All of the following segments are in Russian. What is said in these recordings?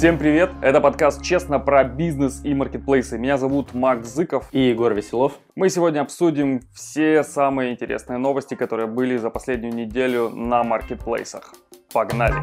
Всем привет! Это подкаст «Честно про бизнес и маркетплейсы». Меня зовут Макс Зыков. И Егор Веселов. Мы сегодня обсудим все самые интересные новости, которые были за последнюю неделю на маркетплейсах. Погнали!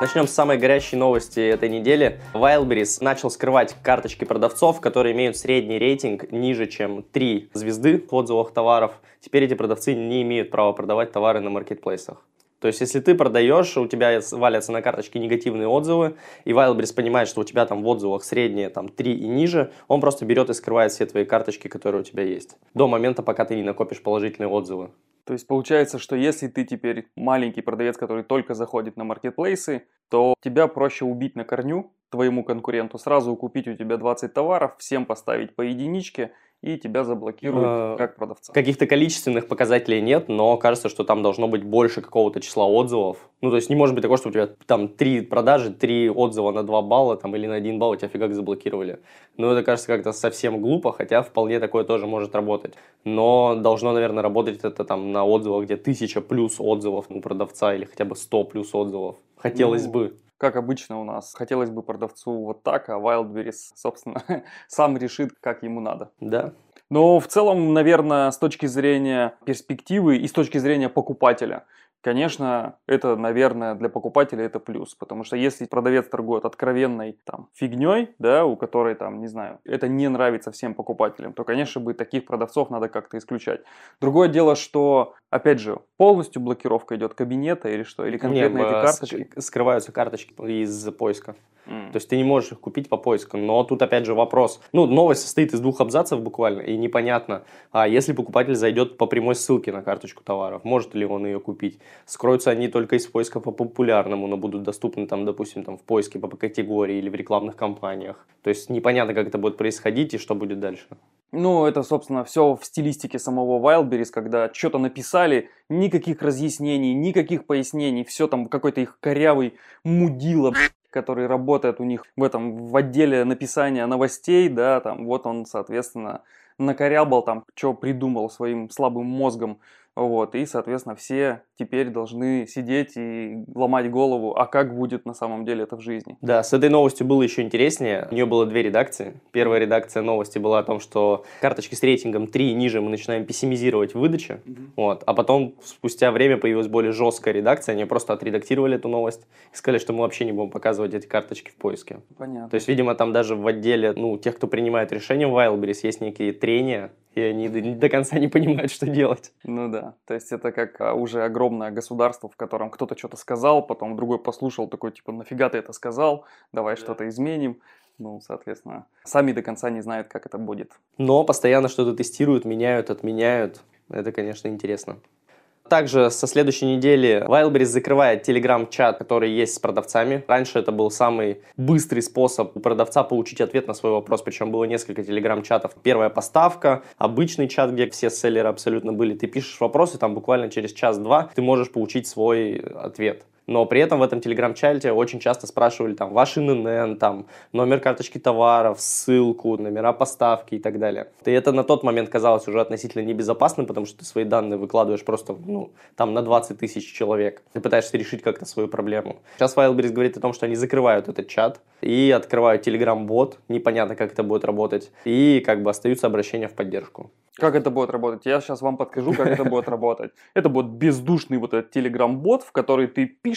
Начнем с самой горячей новости этой недели. Wildberries начал скрывать карточки продавцов, которые имеют средний рейтинг ниже, чем 3 звезды в отзывах товаров. Теперь эти продавцы не имеют права продавать товары на маркетплейсах. То есть, если ты продаешь, у тебя валятся на карточке негативные отзывы, и Wildberries понимает, что у тебя там в отзывах средние там 3 и ниже, он просто берет и скрывает все твои карточки, которые у тебя есть. До момента, пока ты не накопишь положительные отзывы. То есть получается, что если ты теперь маленький продавец, который только заходит на маркетплейсы, то тебя проще убить на корню твоему конкуренту, сразу купить у тебя 20 товаров, всем поставить по единичке – и тебя заблокируют а, как продавца. Каких-то количественных показателей нет, но кажется, что там должно быть больше какого-то числа отзывов. Ну, то есть не может быть такого, что у тебя там три продажи, три отзыва на 2 балла там, или на 1 балл, у тебя фигак заблокировали. Ну, это кажется как-то совсем глупо, хотя вполне такое тоже может работать. Но должно, наверное, работать это там на отзывах, где тысяча плюс отзывов у продавца или хотя бы 100 плюс отзывов. Хотелось ну, бы как обычно у нас. Хотелось бы продавцу вот так, а Wildberries, собственно, сам решит, как ему надо. Да. Но в целом, наверное, с точки зрения перспективы и с точки зрения покупателя – Конечно, это, наверное, для покупателя это плюс, потому что если продавец торгует откровенной там фигней, да, у которой там, не знаю, это не нравится всем покупателям, то, конечно, бы таких продавцов надо как-то исключать. Другое дело, что, опять же, полностью блокировка идет кабинета или что, или конкретно Нет, эти карточки? Скрываются карточки из поиска. Mm. То есть ты не можешь их купить по поиску. Но тут опять же вопрос. Ну, новость состоит из двух абзацев буквально, и непонятно, а если покупатель зайдет по прямой ссылке на карточку товаров, может ли он ее купить? Скроются они только из поиска по популярному, но будут доступны там, допустим, там в поиске по категории или в рекламных кампаниях. То есть непонятно, как это будет происходить и что будет дальше. Ну, это, собственно, все в стилистике самого Wildberries, когда что-то написали, никаких разъяснений, никаких пояснений, все там какой-то их корявый мудила, который работает у них в этом в отделе написания новостей, да, там вот он, соответственно, накорябал там, что придумал своим слабым мозгом, вот, и, соответственно, все теперь должны сидеть и ломать голову, а как будет на самом деле это в жизни. Да, с этой новостью было еще интереснее. У нее было две редакции. Первая редакция новости была о том, что карточки с рейтингом 3 и ниже мы начинаем пессимизировать выдачу. Угу. Вот, а потом, спустя время, появилась более жесткая редакция. Они просто отредактировали эту новость и сказали, что мы вообще не будем показывать эти карточки в поиске. Понятно. То есть, видимо, там даже в отделе, ну, тех, кто принимает решения в Wildberries, есть некие трения, и они до, конца не понимают, что делать. Ну да, то есть это как а, уже огромное государство, в котором кто-то что-то сказал, потом другой послушал, такой типа, нафига ты это сказал, давай да. что-то изменим. Ну, соответственно, сами до конца не знают, как это будет. Но постоянно что-то тестируют, меняют, отменяют. Это, конечно, интересно. Также со следующей недели Wildberries закрывает телеграм-чат, который есть с продавцами. Раньше это был самый быстрый способ у продавца получить ответ на свой вопрос, причем было несколько телеграм-чатов. Первая поставка, обычный чат, где все селлеры абсолютно были. Ты пишешь вопросы, там буквально через час-два ты можешь получить свой ответ но при этом в этом телеграм-чате очень часто спрашивали там ваш ИНН, там номер карточки товаров, ссылку, номера поставки и так далее. И это на тот момент казалось уже относительно небезопасным, потому что ты свои данные выкладываешь просто, ну, там на 20 тысяч человек. Ты пытаешься решить как-то свою проблему. Сейчас Wildberries говорит о том, что они закрывают этот чат и открывают телеграм-бот, непонятно, как это будет работать, и как бы остаются обращения в поддержку. Как это будет работать? Я сейчас вам подкажу, как это будет работать. Это будет бездушный вот этот телеграм-бот, в который ты пишешь,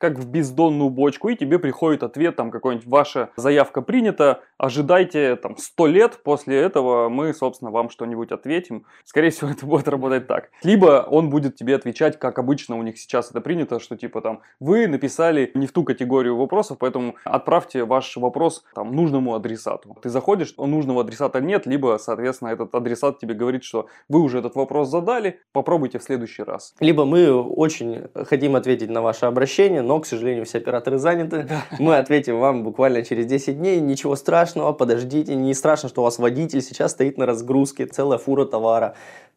как в бездонную бочку, и тебе приходит ответ, там какой-нибудь ваша заявка принята, ожидайте там 100 лет, после этого мы, собственно, вам что-нибудь ответим. Скорее всего, это будет работать так. Либо он будет тебе отвечать, как обычно у них сейчас это принято, что типа там вы написали не в ту категорию вопросов, поэтому отправьте ваш вопрос там нужному адресату. Ты заходишь, нужного адресата нет, либо, соответственно, этот адресат тебе говорит, что вы уже этот вопрос задали, попробуйте в следующий раз. Либо мы очень хотим ответить на ваше обращение, но, к сожалению, все операторы заняты. Да. Мы ответим вам буквально через 10 дней, ничего страшного, подождите, не страшно, что у вас водитель сейчас стоит на разгрузке, целая фура товара.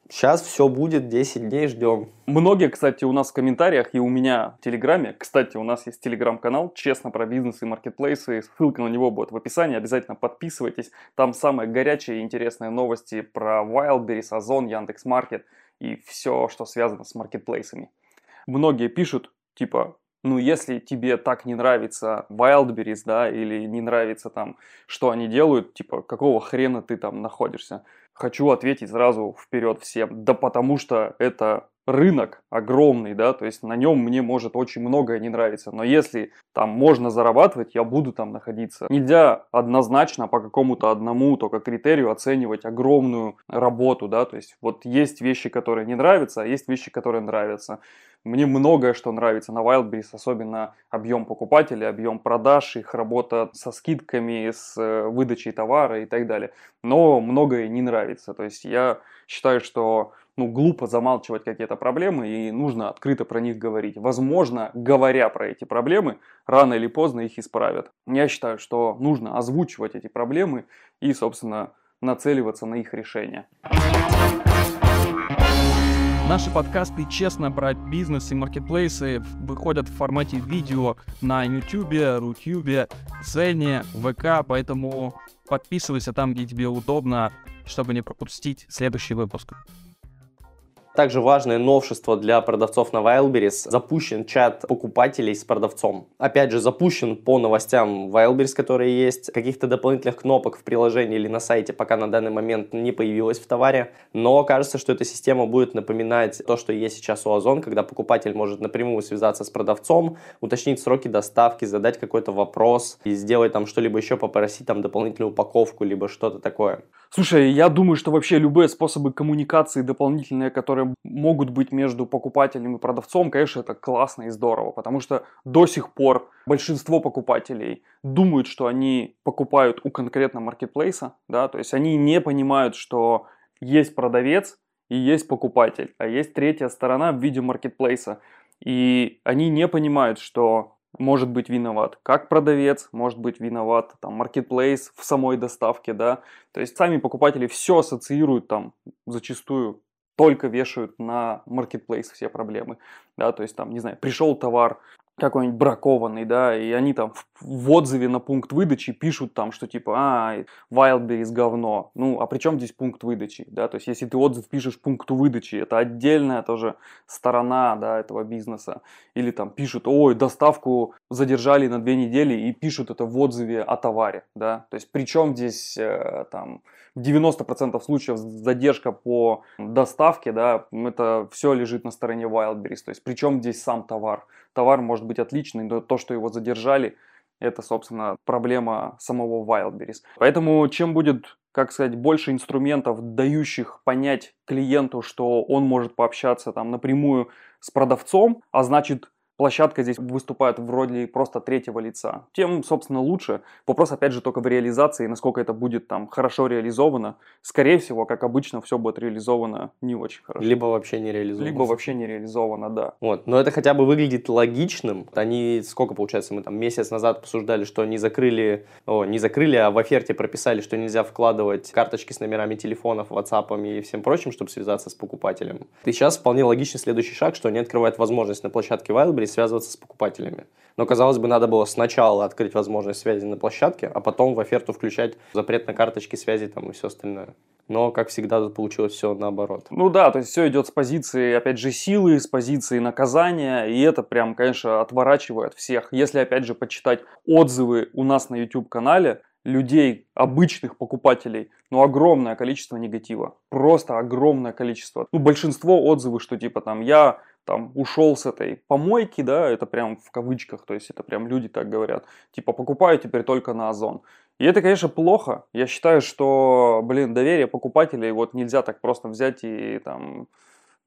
Сейчас все будет, 10 дней ждем. Многие, кстати, у нас в комментариях и у меня в Телеграме, кстати, у нас есть Телеграм-канал «Честно про бизнес и маркетплейсы», ссылка на него будет в описании, обязательно подписывайтесь. Там самые горячие и интересные новости про Wildberries, Озон, Яндекс.Маркет и все, что связано с маркетплейсами. Многие пишут, типа, ну, если тебе так не нравится Wildberries, да, или не нравится там, что они делают, типа, какого хрена ты там находишься? Хочу ответить сразу вперед всем. Да потому что это рынок огромный, да, то есть на нем мне может очень многое не нравиться, но если там можно зарабатывать, я буду там находиться. Нельзя однозначно по какому-то одному только критерию оценивать огромную работу, да, то есть вот есть вещи, которые не нравятся, а есть вещи, которые нравятся. Мне многое что нравится на Wildberries, особенно объем покупателей, объем продаж, их работа со скидками, с э, выдачей товара и так далее. Но многое не нравится. То есть я считаю, что ну, глупо замалчивать какие-то проблемы и нужно открыто про них говорить. Возможно, говоря про эти проблемы, рано или поздно их исправят. Я считаю, что нужно озвучивать эти проблемы и, собственно, нацеливаться на их решение. Наши подкасты честно про бизнес и маркетплейсы выходят в формате видео на YouTube, Рутюбе, Цене, ВК, поэтому подписывайся там, где тебе удобно, чтобы не пропустить следующий выпуск. Также важное новшество для продавцов на Wildberries. Запущен чат покупателей с продавцом. Опять же, запущен по новостям Wildberries, которые есть. Каких-то дополнительных кнопок в приложении или на сайте пока на данный момент не появилось в товаре. Но кажется, что эта система будет напоминать то, что есть сейчас у Озон, когда покупатель может напрямую связаться с продавцом, уточнить сроки доставки, задать какой-то вопрос и сделать там что-либо еще, попросить там дополнительную упаковку, либо что-то такое. Слушай, я думаю, что вообще любые способы коммуникации дополнительные, которые могут быть между покупателем и продавцом, конечно, это классно и здорово, потому что до сих пор большинство покупателей думают, что они покупают у конкретного маркетплейса, да, то есть они не понимают, что есть продавец и есть покупатель, а есть третья сторона в виде маркетплейса. И они не понимают, что может быть виноват как продавец, может быть виноват там маркетплейс в самой доставке, да. То есть сами покупатели все ассоциируют там зачастую только вешают на marketplace все проблемы, да, то есть там, не знаю, пришел товар, какой-нибудь бракованный, да, и они там в, отзыве на пункт выдачи пишут там, что типа, а, Wildberries говно. Ну, а при чем здесь пункт выдачи, да, то есть если ты отзыв пишешь пункту выдачи, это отдельная тоже сторона, да, этого бизнеса. Или там пишут, ой, доставку задержали на две недели и пишут это в отзыве о товаре, да, то есть при чем здесь э, там в 90% случаев задержка по доставке, да, это все лежит на стороне Wildberries, то есть при чем здесь сам товар. Товар может быть отличный, но то, что его задержали, это, собственно, проблема самого Wildberries. Поэтому чем будет, как сказать, больше инструментов, дающих понять клиенту, что он может пообщаться там напрямую с продавцом, а значит площадка здесь выступает в роли просто третьего лица, тем, собственно, лучше. Вопрос, опять же, только в реализации, насколько это будет там хорошо реализовано. Скорее всего, как обычно, все будет реализовано не очень хорошо. Либо вообще не реализовано. Либо вообще не реализовано, да. Вот, но это хотя бы выглядит логичным. Они, сколько, получается, мы там месяц назад обсуждали, что не закрыли, о, не закрыли, а в оферте прописали, что нельзя вкладывать карточки с номерами телефонов, WhatsApp и всем прочим, чтобы связаться с покупателем. И сейчас вполне логичный следующий шаг, что они открывают возможность на площадке Wildberries связываться с покупателями. Но, казалось бы, надо было сначала открыть возможность связи на площадке, а потом в оферту включать запрет на карточки связи там и все остальное. Но, как всегда, тут получилось все наоборот. Ну да, то есть все идет с позиции, опять же, силы, с позиции наказания, и это прям, конечно, отворачивает всех. Если, опять же, почитать отзывы у нас на YouTube-канале, людей, обычных покупателей, ну, огромное количество негатива. Просто огромное количество. Ну, большинство отзывов, что типа там я там ушел с этой помойки, да, это прям в кавычках, то есть это прям люди так говорят, типа покупаю теперь только на Озон. И это, конечно, плохо. Я считаю, что, блин, доверие покупателей вот нельзя так просто взять и там,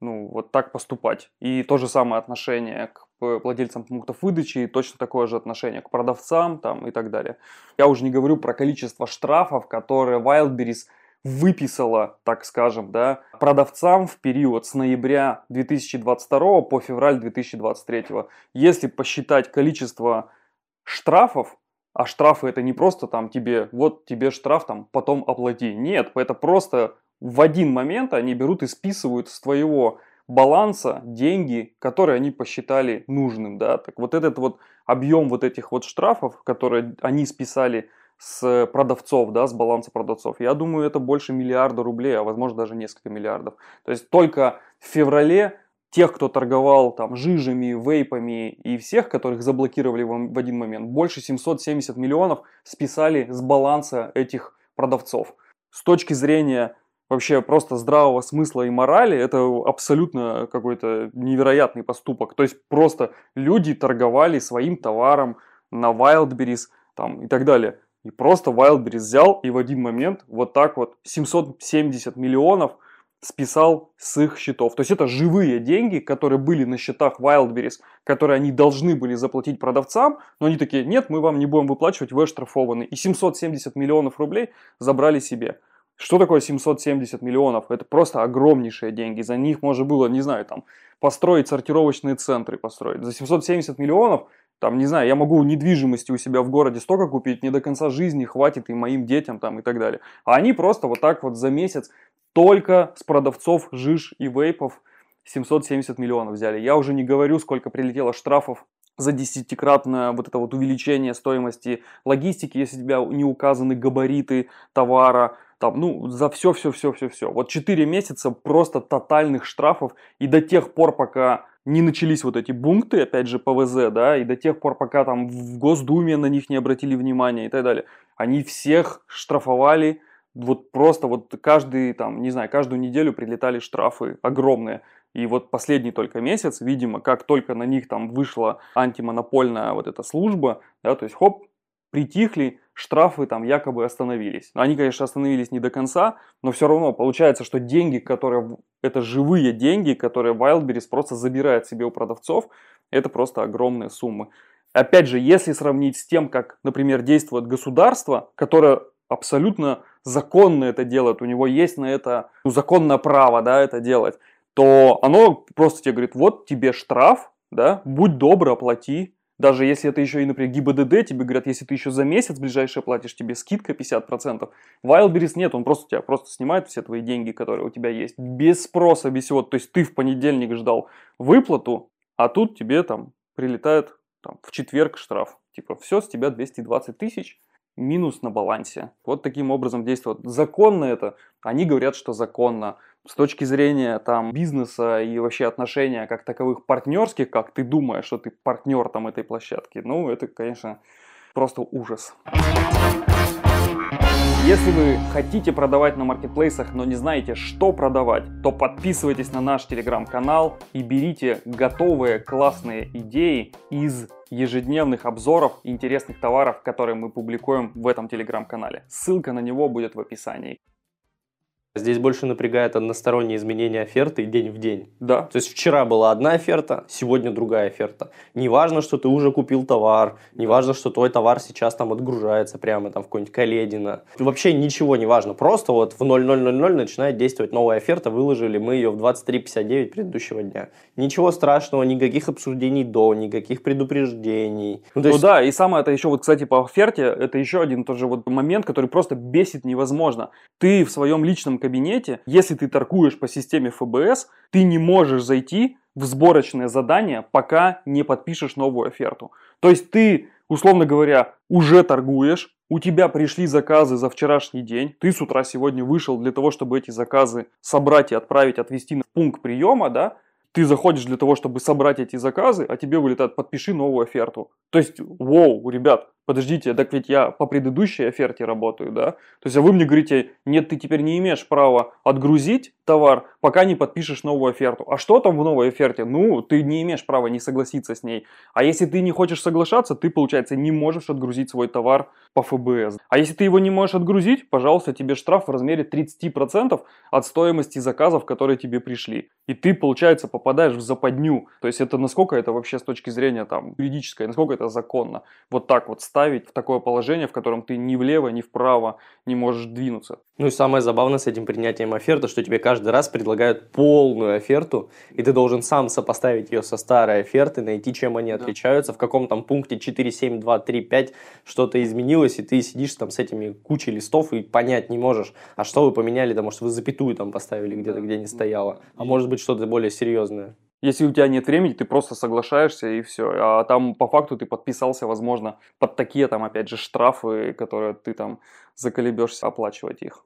ну, вот так поступать. И то же самое отношение к владельцам пунктов выдачи, и точно такое же отношение к продавцам там и так далее. Я уже не говорю про количество штрафов, которые Wildberries выписала, так скажем, да, продавцам в период с ноября 2022 по февраль 2023. Если посчитать количество штрафов, а штрафы это не просто там тебе, вот тебе штраф там, потом оплати. Нет, это просто в один момент они берут и списывают с твоего баланса деньги, которые они посчитали нужным, да. Так вот этот вот объем вот этих вот штрафов, которые они списали с продавцов, да, с баланса продавцов. Я думаю, это больше миллиарда рублей, а возможно даже несколько миллиардов. То есть только в феврале тех, кто торговал там жижами, вейпами и всех, которых заблокировали в, в один момент, больше 770 миллионов списали с баланса этих продавцов. С точки зрения вообще просто здравого смысла и морали, это абсолютно какой-то невероятный поступок. То есть просто люди торговали своим товаром на Wildberries там, и так далее. И просто Wildberries взял и в один момент вот так вот 770 миллионов списал с их счетов. То есть это живые деньги, которые были на счетах Wildberries, которые они должны были заплатить продавцам, но они такие, нет, мы вам не будем выплачивать, вы оштрафованы. И 770 миллионов рублей забрали себе. Что такое 770 миллионов? Это просто огромнейшие деньги. За них можно было, не знаю, там, построить сортировочные центры, построить. За 770 миллионов, там, не знаю, я могу недвижимости у себя в городе столько купить, не до конца жизни хватит и моим детям там и так далее. А они просто вот так вот за месяц только с продавцов жиж и вейпов 770 миллионов взяли. Я уже не говорю, сколько прилетело штрафов за десятикратное вот это вот увеличение стоимости логистики, если у тебя не указаны габариты товара, там, ну, за все, все, все, все, все. Вот 4 месяца просто тотальных штрафов, и до тех пор, пока не начались вот эти пункты, опять же, ПВЗ, да, и до тех пор, пока там в Госдуме на них не обратили внимания и так далее, они всех штрафовали, вот просто вот каждый, там, не знаю, каждую неделю прилетали штрафы огромные. И вот последний только месяц, видимо, как только на них там вышла антимонопольная вот эта служба, да, то есть хоп, притихли, штрафы там якобы остановились. Они, конечно, остановились не до конца, но все равно получается, что деньги, которые, это живые деньги, которые Wildberries просто забирает себе у продавцов, это просто огромные суммы. Опять же, если сравнить с тем, как, например, действует государство, которое абсолютно законно это делает, у него есть на это ну, законное право да, это делать, то оно просто тебе говорит, вот тебе штраф, да, будь добр, оплати, даже если это еще и, например, ГИБДД, тебе говорят, если ты еще за месяц ближайшее платишь, тебе скидка 50%. Wildberries нет, он просто тебя просто снимает все твои деньги, которые у тебя есть, без спроса, без всего. То есть ты в понедельник ждал выплату, а тут тебе там прилетает там, в четверг штраф. Типа, все, с тебя 220 тысяч, минус на балансе. Вот таким образом действует. Законно это? Они говорят, что законно с точки зрения там бизнеса и вообще отношения как таковых партнерских, как ты думаешь, что ты партнер там этой площадки, ну это, конечно, просто ужас. Если вы хотите продавать на маркетплейсах, но не знаете, что продавать, то подписывайтесь на наш телеграм-канал и берите готовые классные идеи из ежедневных обзоров интересных товаров, которые мы публикуем в этом телеграм-канале. Ссылка на него будет в описании. Здесь больше напрягает одностороннее изменение оферты день в день. Да. То есть вчера была одна оферта, сегодня другая оферта. Не важно, что ты уже купил товар, не важно, что твой товар сейчас там отгружается прямо там в какой-нибудь Каледино. Вообще ничего не важно. Просто вот в 0000 начинает действовать новая оферта, выложили мы ее в 23.59 предыдущего дня. Ничего страшного, никаких обсуждений до, никаких предупреждений. Ну, есть... ну да, и самое это еще вот, кстати, по оферте, это еще один тоже вот момент, который просто бесит невозможно. Ты в своем личном кабинете, если ты торгуешь по системе ФБС, ты не можешь зайти в сборочное задание, пока не подпишешь новую оферту. То есть ты, условно говоря, уже торгуешь, у тебя пришли заказы за вчерашний день, ты с утра сегодня вышел для того, чтобы эти заказы собрать и отправить, отвезти в пункт приема, да, ты заходишь для того, чтобы собрать эти заказы, а тебе вылетает «подпиши новую оферту». То есть, воу, ребят, подождите, так ведь я по предыдущей оферте работаю, да? То есть, а вы мне говорите, нет, ты теперь не имеешь права отгрузить товар, пока не подпишешь новую оферту. А что там в новой оферте? Ну, ты не имеешь права не согласиться с ней. А если ты не хочешь соглашаться, ты, получается, не можешь отгрузить свой товар по ФБС. А если ты его не можешь отгрузить, пожалуйста, тебе штраф в размере 30% от стоимости заказов, которые тебе пришли. И ты, получается, попадаешь в западню. То есть, это насколько это вообще с точки зрения там юридической, насколько это законно. Вот так вот ставить в такое положение, в котором ты ни влево, ни вправо не можешь двинуться. Ну и самое забавное с этим принятием оферты, что тебе каждый раз предлагают полную оферту, и ты должен сам сопоставить ее со старой офертой, найти, чем они да. отличаются, в каком там пункте 4, 7, 2, 3, 5 что-то изменилось, и ты сидишь там с этими кучей листов и понять не можешь, а что вы поменяли, да, может, вы запятую там поставили где-то, где не стояло, а может быть что-то более серьезное. Если у тебя нет времени, ты просто соглашаешься и все. А там по факту ты подписался, возможно, под такие там, опять же, штрафы, которые ты там заколебешься оплачивать их.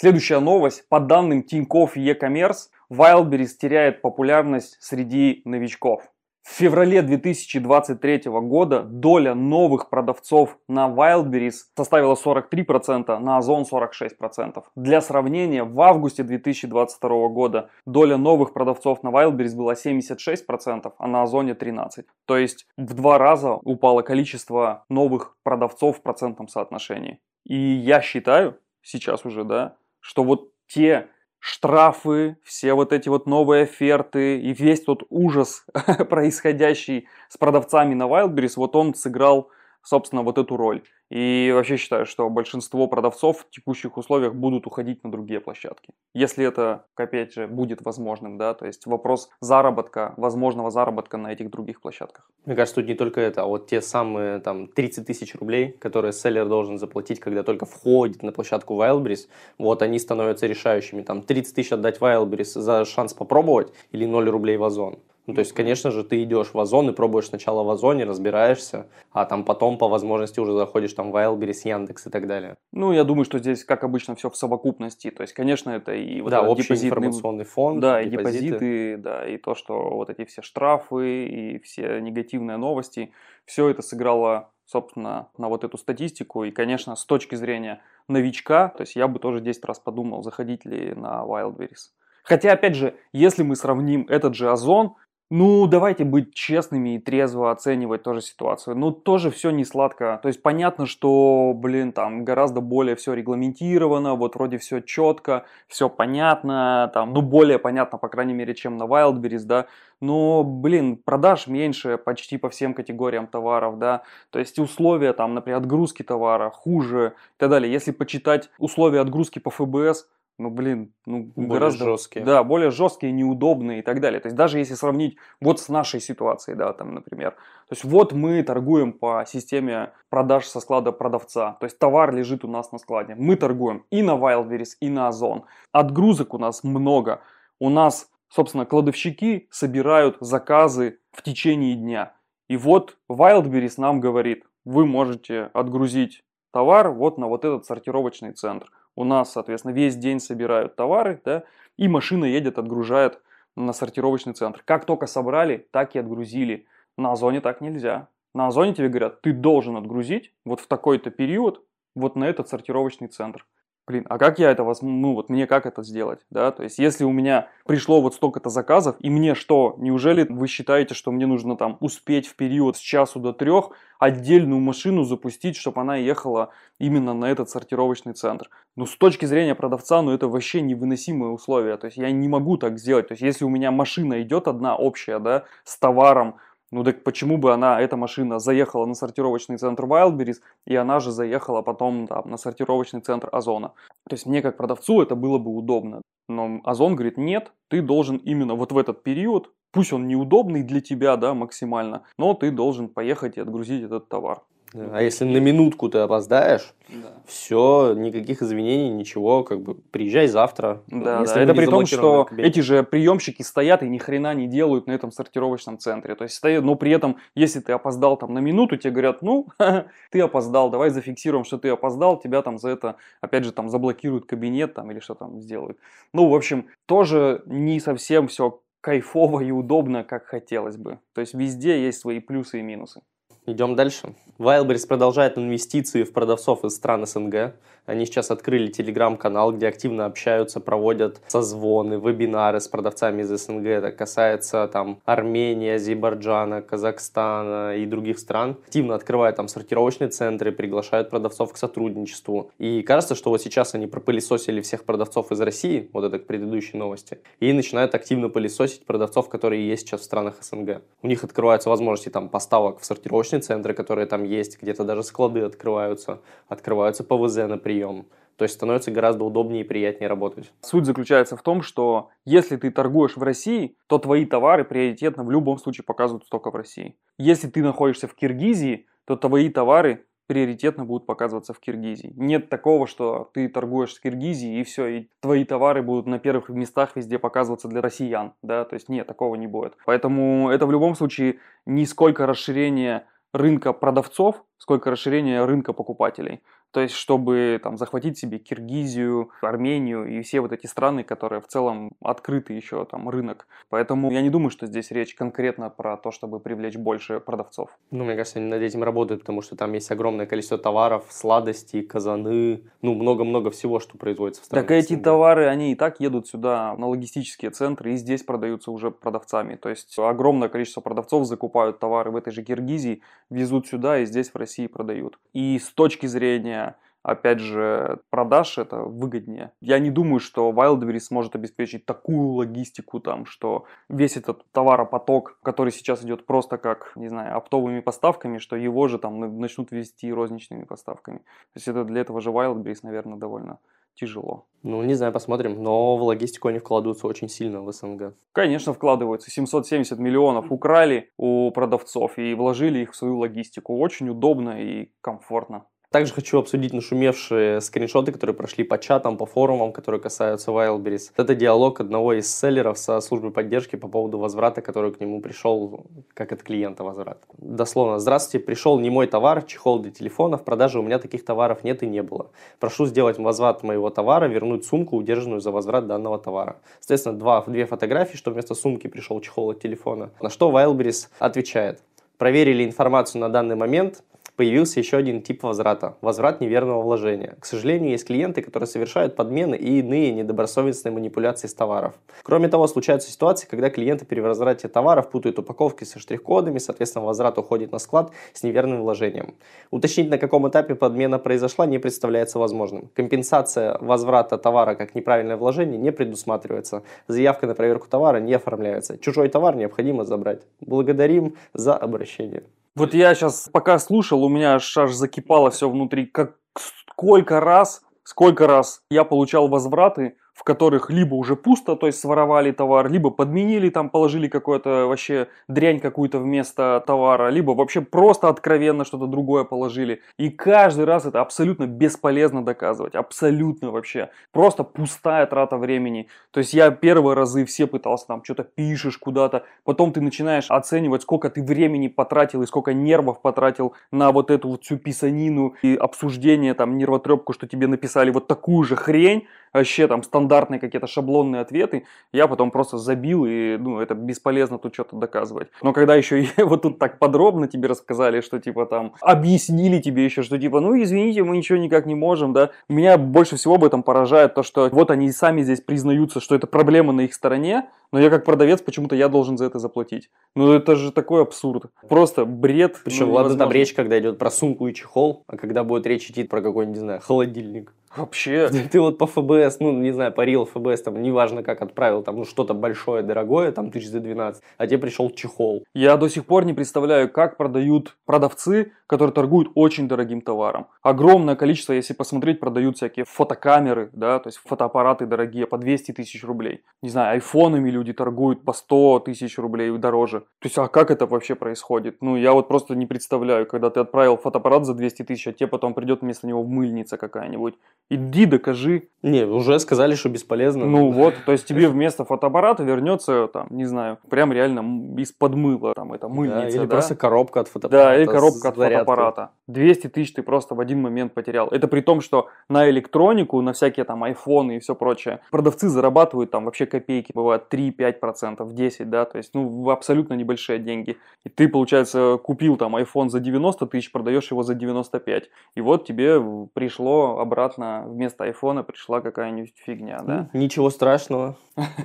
Следующая новость. По данным Тинькофф e-commerce, Wildberries теряет популярность среди новичков. В феврале 2023 года доля новых продавцов на Wildberries составила 43%, на Озон 46%. Для сравнения, в августе 2022 года доля новых продавцов на Wildberries была 76%, а на Озоне 13%. То есть в два раза упало количество новых продавцов в процентном соотношении. И я считаю, сейчас уже, да, что вот те штрафы, все вот эти вот новые оферты и весь тот ужас, происходящий с продавцами на Wildberries, вот он сыграл собственно, вот эту роль. И вообще считаю, что большинство продавцов в текущих условиях будут уходить на другие площадки. Если это, опять же, будет возможным, да, то есть вопрос заработка, возможного заработка на этих других площадках. Мне кажется, тут не только это, а вот те самые там 30 тысяч рублей, которые селлер должен заплатить, когда только входит на площадку Wildberries, вот они становятся решающими. Там 30 тысяч отдать Wildberries за шанс попробовать или 0 рублей в Озон. Ну, то есть, конечно же, ты идешь в Озон и пробуешь сначала в Озоне, разбираешься, а там потом по возможности уже заходишь там в Wildberries, Яндекс и так далее. Ну, я думаю, что здесь, как обычно, все в совокупности. То есть, конечно, это и вот да, общий депозитный... информационный фонд, да, депозиты. и депозиты, да, и то, что вот эти все штрафы и все негативные новости, все это сыграло собственно, на вот эту статистику. И, конечно, с точки зрения новичка, то есть я бы тоже 10 раз подумал, заходить ли на Wildberries. Хотя, опять же, если мы сравним этот же Озон ну, давайте быть честными и трезво оценивать тоже ситуацию. Ну, тоже все не сладко. То есть понятно, что, блин, там гораздо более все регламентировано, вот вроде все четко, все понятно, там, ну, более понятно, по крайней мере, чем на Wildberries, да. Но, блин, продаж меньше почти по всем категориям товаров, да. То есть условия там, например, отгрузки товара хуже и так далее. Если почитать условия отгрузки по ФБС, ну, блин, ну, более гораздо... жесткие. Да, более жесткие, неудобные и так далее. То есть даже если сравнить вот с нашей ситуацией, да, там, например. То есть вот мы торгуем по системе продаж со склада продавца. То есть товар лежит у нас на складе. Мы торгуем и на Wildberries, и на Озон. Отгрузок у нас много. У нас, собственно, кладовщики собирают заказы в течение дня. И вот Wildberries нам говорит, вы можете отгрузить товар вот на вот этот сортировочный центр у нас, соответственно, весь день собирают товары, да, и машина едет, отгружает на сортировочный центр. Как только собрали, так и отгрузили. На Озоне так нельзя. На Озоне тебе говорят, ты должен отгрузить вот в такой-то период вот на этот сортировочный центр блин, а как я это возьму, ну вот мне как это сделать, да, то есть если у меня пришло вот столько-то заказов, и мне что, неужели вы считаете, что мне нужно там успеть в период с часу до трех отдельную машину запустить, чтобы она ехала именно на этот сортировочный центр? Ну, с точки зрения продавца, ну это вообще невыносимые условия, то есть я не могу так сделать, то есть если у меня машина идет одна общая, да, с товаром, ну так почему бы она, эта машина, заехала на сортировочный центр Wildberries, и она же заехала потом там, на сортировочный центр Озона. То есть мне как продавцу это было бы удобно. Но Озон говорит, нет, ты должен именно вот в этот период, пусть он неудобный для тебя, да, максимально, но ты должен поехать и отгрузить этот товар. А если на минутку ты опоздаешь, да. все, никаких извинений, ничего, как бы приезжай завтра. Да, да. это при том, что кабель. эти же приемщики стоят и ни хрена не делают на этом сортировочном центре. То есть стоят, но при этом, если ты опоздал там на минуту, тебе говорят, ну, ты опоздал, давай зафиксируем, что ты опоздал, тебя там за это, опять же, там заблокируют кабинет там или что там сделают. Ну, в общем, тоже не совсем все кайфово и удобно, как хотелось бы. То есть везде есть свои плюсы и минусы. Идем дальше. Wildberries продолжает инвестиции в продавцов из стран СНГ. Они сейчас открыли телеграм-канал, где активно общаются, проводят созвоны, вебинары с продавцами из СНГ. Это касается там Армении, Азербайджана, Казахстана и других стран. Активно открывают там сортировочные центры, приглашают продавцов к сотрудничеству. И кажется, что вот сейчас они пропылесосили всех продавцов из России, вот это к предыдущей новости, и начинают активно пылесосить продавцов, которые есть сейчас в странах СНГ. У них открываются возможности там поставок в сортировочные центры, которые там есть, где-то даже склады открываются, открываются ПВЗ на прием. То есть становится гораздо удобнее и приятнее работать. Суть заключается в том, что если ты торгуешь в России, то твои товары приоритетно в любом случае показывают только в России. Если ты находишься в Киргизии, то твои товары приоритетно будут показываться в Киргизии. Нет такого, что ты торгуешь с Киргизией и все, и твои товары будут на первых местах везде показываться для россиян, да, то есть нет, такого не будет. Поэтому это в любом случае не сколько расширение рынка продавцов, сколько расширения рынка покупателей. То есть, чтобы там захватить себе Киргизию, Армению и все вот эти страны, которые в целом открыты еще там рынок. Поэтому я не думаю, что здесь речь конкретно про то, чтобы привлечь больше продавцов. Ну, мне кажется, они над этим работают, потому что там есть огромное количество товаров, сладости, казаны, ну, много-много всего, что производится в стране. Так эти товары, они и так едут сюда на логистические центры и здесь продаются уже продавцами. То есть огромное количество продавцов закупают товары в этой же Киргизии, везут сюда и здесь в России продают. И с точки зрения опять же, продаж это выгоднее. Я не думаю, что Wildberries сможет обеспечить такую логистику там, что весь этот товаропоток, который сейчас идет просто как, не знаю, оптовыми поставками, что его же там начнут вести розничными поставками. То есть это для этого же Wildberries, наверное, довольно тяжело. Ну, не знаю, посмотрим. Но в логистику они вкладываются очень сильно в СНГ. Конечно, вкладываются. 770 миллионов украли у продавцов и вложили их в свою логистику. Очень удобно и комфортно. Также хочу обсудить нашумевшие скриншоты, которые прошли по чатам, по форумам, которые касаются Wildberries. Это диалог одного из селлеров со службой поддержки по поводу возврата, который к нему пришел как от клиента возврат. Дословно, здравствуйте, пришел не мой товар, чехол для телефона, в продаже у меня таких товаров нет и не было. Прошу сделать возврат моего товара, вернуть сумку, удержанную за возврат данного товара. Соответственно, два, две фотографии, что вместо сумки пришел чехол от телефона. На что Wildberries отвечает. Проверили информацию на данный момент, появился еще один тип возврата – возврат неверного вложения. К сожалению, есть клиенты, которые совершают подмены и иные недобросовестные манипуляции с товаров. Кроме того, случаются ситуации, когда клиенты при возврате товаров путают упаковки со штрих-кодами, соответственно, возврат уходит на склад с неверным вложением. Уточнить, на каком этапе подмена произошла, не представляется возможным. Компенсация возврата товара как неправильное вложение не предусматривается. Заявка на проверку товара не оформляется. Чужой товар необходимо забрать. Благодарим за обращение. Вот я сейчас пока слушал, у меня аж, аж закипало все внутри. Как сколько раз, сколько раз я получал возвраты в которых либо уже пусто, то есть своровали товар, либо подменили, там положили какую-то вообще дрянь какую-то вместо товара, либо вообще просто откровенно что-то другое положили. И каждый раз это абсолютно бесполезно доказывать, абсолютно вообще. Просто пустая трата времени. То есть я первые разы все пытался там что-то пишешь куда-то, потом ты начинаешь оценивать, сколько ты времени потратил и сколько нервов потратил на вот эту вот всю писанину и обсуждение там нервотрепку, что тебе написали вот такую же хрень, вообще там стандартные какие-то шаблонные ответы, я потом просто забил, и ну, это бесполезно тут что-то доказывать. Но когда еще вот тут так подробно тебе рассказали, что типа там объяснили тебе еще, что типа, ну извините, мы ничего никак не можем, да. Меня больше всего об этом поражает то, что вот они сами здесь признаются, что это проблема на их стороне, но я как продавец почему-то я должен за это заплатить. Ну это же такой абсурд. Просто бред. Причем ну, ладно там речь, когда идет про сумку и чехол, а когда будет речь идти про какой-нибудь, не знаю, холодильник. Вообще. Ты вот по ФБС, ну, не знаю, парил ФБС, там, неважно как отправил, там, ну, что-то большое, дорогое, там, тысяч за 12, а тебе пришел чехол. Я до сих пор не представляю, как продают продавцы, которые торгуют очень дорогим товаром. Огромное количество, если посмотреть, продают всякие фотокамеры, да, то есть фотоаппараты дорогие по 200 тысяч рублей. Не знаю, айфонами люди торгуют по 100 тысяч рублей и дороже. То есть, а как это вообще происходит? Ну, я вот просто не представляю, когда ты отправил фотоаппарат за 200 тысяч, а тебе потом придет вместо него мыльница какая-нибудь Иди докажи. Не, уже сказали, что бесполезно. Ну вот, то есть тебе вместо фотоаппарата вернется, там, не знаю, прям реально из-под мыла, там, это мыльница, да? Или да? просто коробка от фотоаппарата. Да, или коробка от фотоаппарата. 200 тысяч ты просто в один момент потерял. Это при том, что на электронику, на всякие там айфоны и все прочее, продавцы зарабатывают там вообще копейки, бывает 3-5%, 10, да, то есть, ну, абсолютно небольшие деньги. И ты, получается, купил там iPhone за 90 тысяч, продаешь его за 95. И вот тебе пришло обратно вместо айфона пришла какая-нибудь фигня, да? Ничего страшного,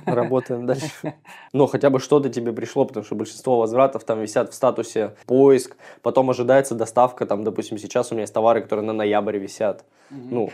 работаем дальше. Но хотя бы что-то тебе пришло, потому что большинство возвратов там висят в статусе поиск, потом ожидается доставка, там, допустим, сейчас у меня есть товары, которые на ноябрь висят. Ну,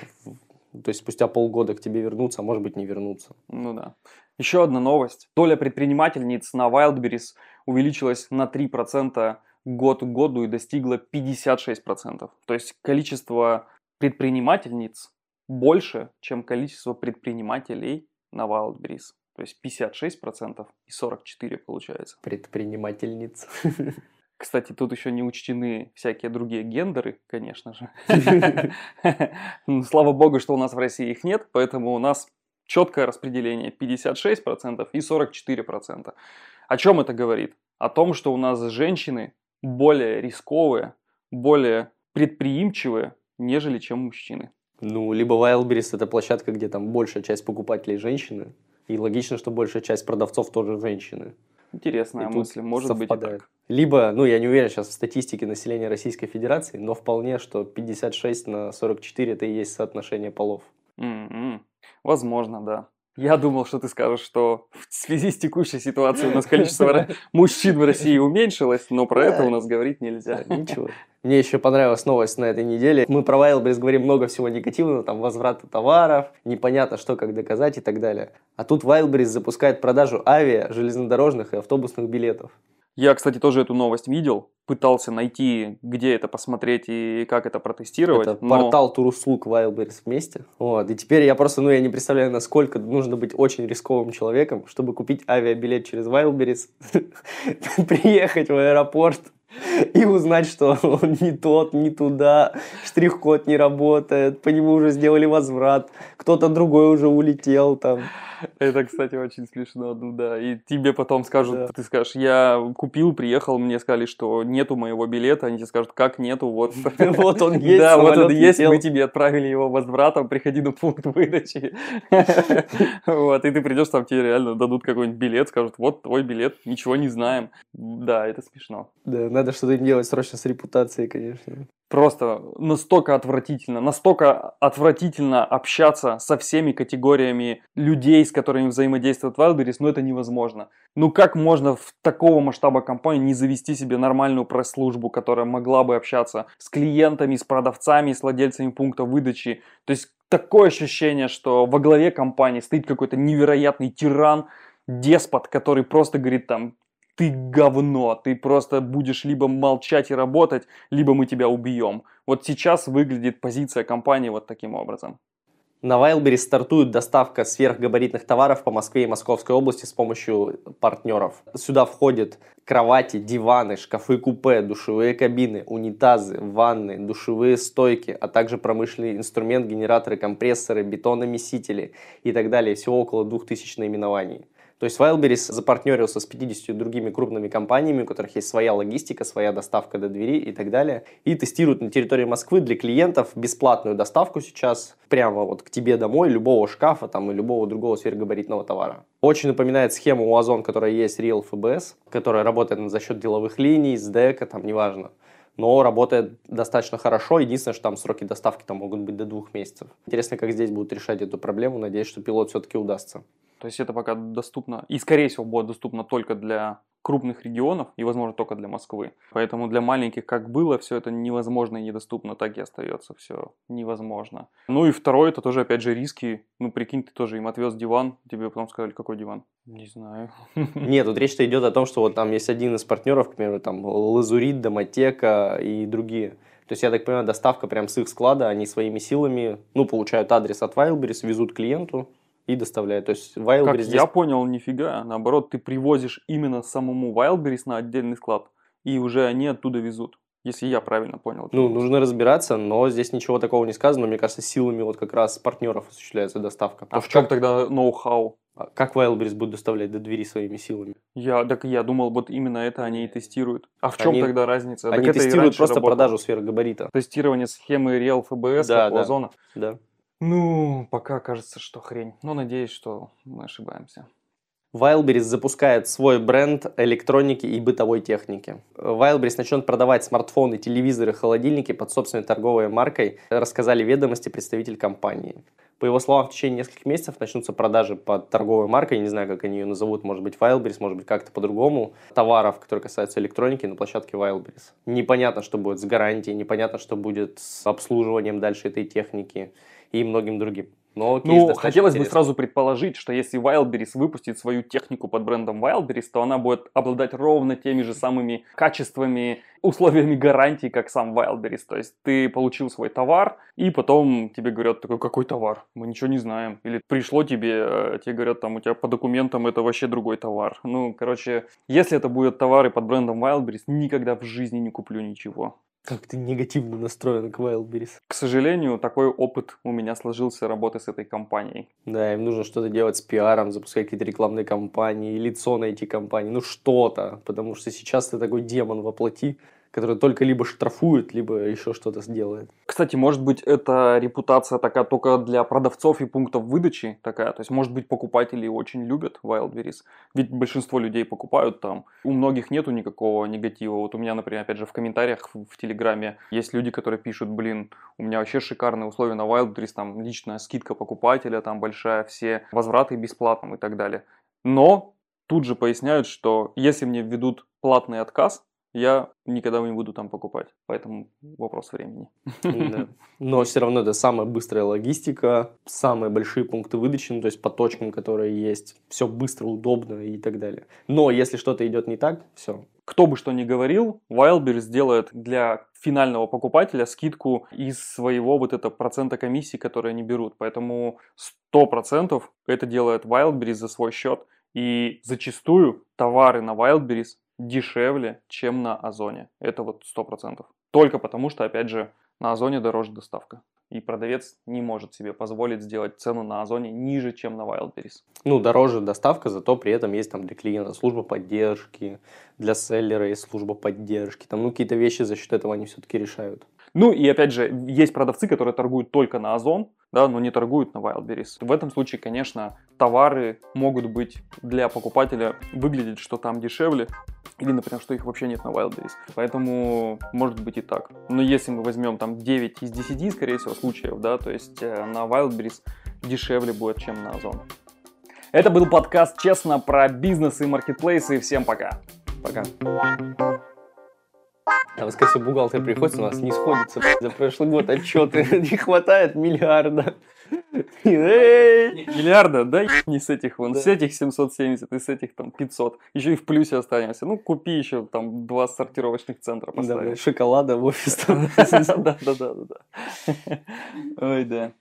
то есть спустя полгода к тебе вернутся, а может быть не вернутся. Ну да. Еще одна новость. Доля предпринимательниц на Wildberries увеличилась на 3% год к году и достигла 56%. То есть количество предпринимательниц больше, чем количество предпринимателей на Wildberries. То есть 56% и 44% получается. Предпринимательниц. Кстати, тут еще не учтены всякие другие гендеры, конечно же. Ну, слава богу, что у нас в России их нет, поэтому у нас четкое распределение 56% и 44%. О чем это говорит? О том, что у нас женщины более рисковые, более предприимчивые, нежели чем мужчины. Ну, либо Wildberries это площадка, где там большая часть покупателей женщины, и логично, что большая часть продавцов тоже женщины. Интересная И мысль, может быть и совпадает. так. Либо, ну, я не уверен сейчас в статистике населения Российской Федерации, но вполне, что 56 на 44 это и есть соотношение полов. М-м. Возможно, да. Я думал, что ты скажешь, что в связи с текущей ситуацией у нас количество мужчин в России уменьшилось, но про это у нас говорить нельзя. Ничего. Мне еще понравилась новость на этой неделе. Мы про Wildberries говорим много всего негативного, там возврата товаров, непонятно что, как доказать и так далее. А тут Wildberries запускает продажу авиа, железнодорожных и автобусных билетов. Я, кстати, тоже эту новость видел, пытался найти, где это посмотреть и как это протестировать. Это но- портал туруслуг Wildberries вместе. Вот. И теперь я просто, ну, я не представляю, насколько нужно быть очень рисковым человеком, чтобы купить авиабилет через Wildberries, приехать в аэропорт и узнать, что он не тот, не туда, штрих-код не работает, по нему уже сделали возврат, кто-то другой уже улетел там. Это, кстати, очень смешно, ну да. И тебе потом скажут, Да. ты скажешь, я купил, приехал, мне сказали, что нету моего билета, они тебе скажут, как нету, вот. Вот он есть, Да, вот он есть, мы тебе отправили его возвратом, приходи на пункт выдачи. Вот, и ты придешь, там тебе реально дадут какой-нибудь билет, скажут, вот твой билет, ничего не знаем. Да, это смешно. Да, надо что-то делать срочно с репутацией, конечно. Просто настолько отвратительно, настолько отвратительно общаться со всеми категориями людей, с которыми взаимодействует Wildberries, но это невозможно. Ну как можно в такого масштаба компании не завести себе нормальную пресс-службу, которая могла бы общаться с клиентами, с продавцами, с владельцами пункта выдачи? То есть такое ощущение, что во главе компании стоит какой-то невероятный тиран, деспот, который просто говорит там, ты говно, ты просто будешь либо молчать и работать, либо мы тебя убьем. Вот сейчас выглядит позиция компании вот таким образом. На Wildberries стартует доставка сверхгабаритных товаров по Москве и Московской области с помощью партнеров. Сюда входят кровати, диваны, шкафы-купе, душевые кабины, унитазы, ванны, душевые стойки, а также промышленный инструмент, генераторы, компрессоры, бетономесители и так далее. Всего около 2000 наименований. То есть Wildberries запартнерился с 50 другими крупными компаниями, у которых есть своя логистика, своя доставка до двери и так далее. И тестируют на территории Москвы для клиентов бесплатную доставку сейчас прямо вот к тебе домой любого шкафа там, и любого другого сверхгабаритного товара. Очень напоминает схему у Озон, которая есть Real FBS, которая работает за счет деловых линий, СДЭКа, там неважно. Но работает достаточно хорошо. Единственное, что там сроки доставки там могут быть до двух месяцев. Интересно, как здесь будут решать эту проблему. Надеюсь, что пилот все-таки удастся. То есть это пока доступно, и скорее всего будет доступно только для крупных регионов и, возможно, только для Москвы. Поэтому для маленьких, как было, все это невозможно и недоступно, так и остается все невозможно. Ну и второе, это тоже, опять же, риски. Ну, прикинь, ты тоже им отвез диван, тебе потом сказали, какой диван? Не знаю. Нет, тут речь-то идет о том, что вот там есть один из партнеров, к примеру, там Лазурит, Домотека и другие. То есть, я так понимаю, доставка прям с их склада, они своими силами, ну, получают адрес от Wildberries, везут клиенту и доставляют. То есть, Wildberries Как здесь... я понял, нифига. Наоборот, ты привозишь именно самому Wildberries на отдельный склад, и уже они оттуда везут. Если я правильно понял. Ну, нужно разбираться, но здесь ничего такого не сказано. Мне кажется, силами вот как раз партнеров осуществляется доставка. А в чем тогда ноу-хау? как, как Wildberries будет доставлять до двери своими силами? Я, так я думал, вот именно это они и тестируют. А в чем Они- тогда разница? Так Они и тестируют просто работало. продажу сверхгабарита. Тестирование схемы Real FBS, Да, как да. Озона. Да. Ну, пока кажется, что хрень. Но надеюсь, что мы ошибаемся. Wildberries запускает свой бренд электроники и бытовой техники. Wildberries начнет продавать смартфоны, телевизоры, холодильники под собственной торговой маркой, рассказали ведомости представитель компании. По его словам, в течение нескольких месяцев начнутся продажи под торговой маркой, не знаю, как они ее назовут, может быть Wildberries, может быть как-то по-другому, товаров, которые касаются электроники на площадке Wildberries. Непонятно, что будет с гарантией, непонятно, что будет с обслуживанием дальше этой техники и многим другим. Но Ну, достаточно хотелось бы интересный. сразу предположить, что если Wildberries выпустит свою технику под брендом Wildberries, то она будет обладать ровно теми же самыми качествами, условиями гарантии, как сам Wildberries. То есть ты получил свой товар, и потом тебе говорят, такой, какой товар? Мы ничего не знаем. Или пришло тебе, э, тебе говорят, там, у тебя по документам это вообще другой товар. Ну, короче, если это будут товары под брендом Wildberries, никогда в жизни не куплю ничего. Как ты негативно настроен к Wildberries. К сожалению, такой опыт у меня сложился работы с этой компанией. Да, им нужно что-то делать с пиаром, запускать какие-то рекламные кампании, лицо найти компании, ну что-то, потому что сейчас ты такой демон воплоти, который только либо штрафует, либо еще что-то сделает. Кстати, может быть, эта репутация такая только для продавцов и пунктов выдачи такая. То есть, может быть, покупатели очень любят Wildberries. Ведь большинство людей покупают там. У многих нету никакого негатива. Вот у меня, например, опять же, в комментариях в, Телеграме есть люди, которые пишут, блин, у меня вообще шикарные условия на Wildberries, там личная скидка покупателя, там большая, все возвраты бесплатно и так далее. Но тут же поясняют, что если мне введут платный отказ, я никогда не буду там покупать. Поэтому вопрос времени. Да. Но все равно это самая быстрая логистика, самые большие пункты выдачи, ну, то есть по точкам, которые есть, все быстро, удобно и так далее. Но если что-то идет не так, все. Кто бы что ни говорил, Wildberries сделает для финального покупателя скидку из своего вот этого процента комиссии, которые они берут. Поэтому 100% это делает Wildberries за свой счет. И зачастую товары на Wildberries дешевле, чем на Озоне. Это вот 100%. Только потому, что, опять же, на Озоне дороже доставка. И продавец не может себе позволить сделать цену на Озоне ниже, чем на Wildberries. Ну, дороже доставка, зато при этом есть там для клиента служба поддержки, для селлера есть служба поддержки. Там, ну, какие-то вещи за счет этого они все-таки решают. Ну, и опять же, есть продавцы, которые торгуют только на Озон, да, но не торгуют на Wildberries. В этом случае, конечно, товары могут быть для покупателя выглядеть, что там дешевле, или, например, что их вообще нет на Wildberries. Поэтому может быть и так. Но если мы возьмем там 9 из 10, скорее всего, случаев, да, то есть э, на Wildberries дешевле будет, чем на Озон. Это был подкаст «Честно» про бизнес и маркетплейсы. Всем пока. Пока. А в воскресенье бухгалтер приходит, у нас не сходится за прошлый год отчеты, не хватает миллиарда. Миллиарда, да, не с этих вон, с этих 770 и с этих там 500. Еще и в плюсе останемся. Ну, купи еще там два сортировочных центра поставить. Шоколада в офис. Да, да, да, да. Ой, да.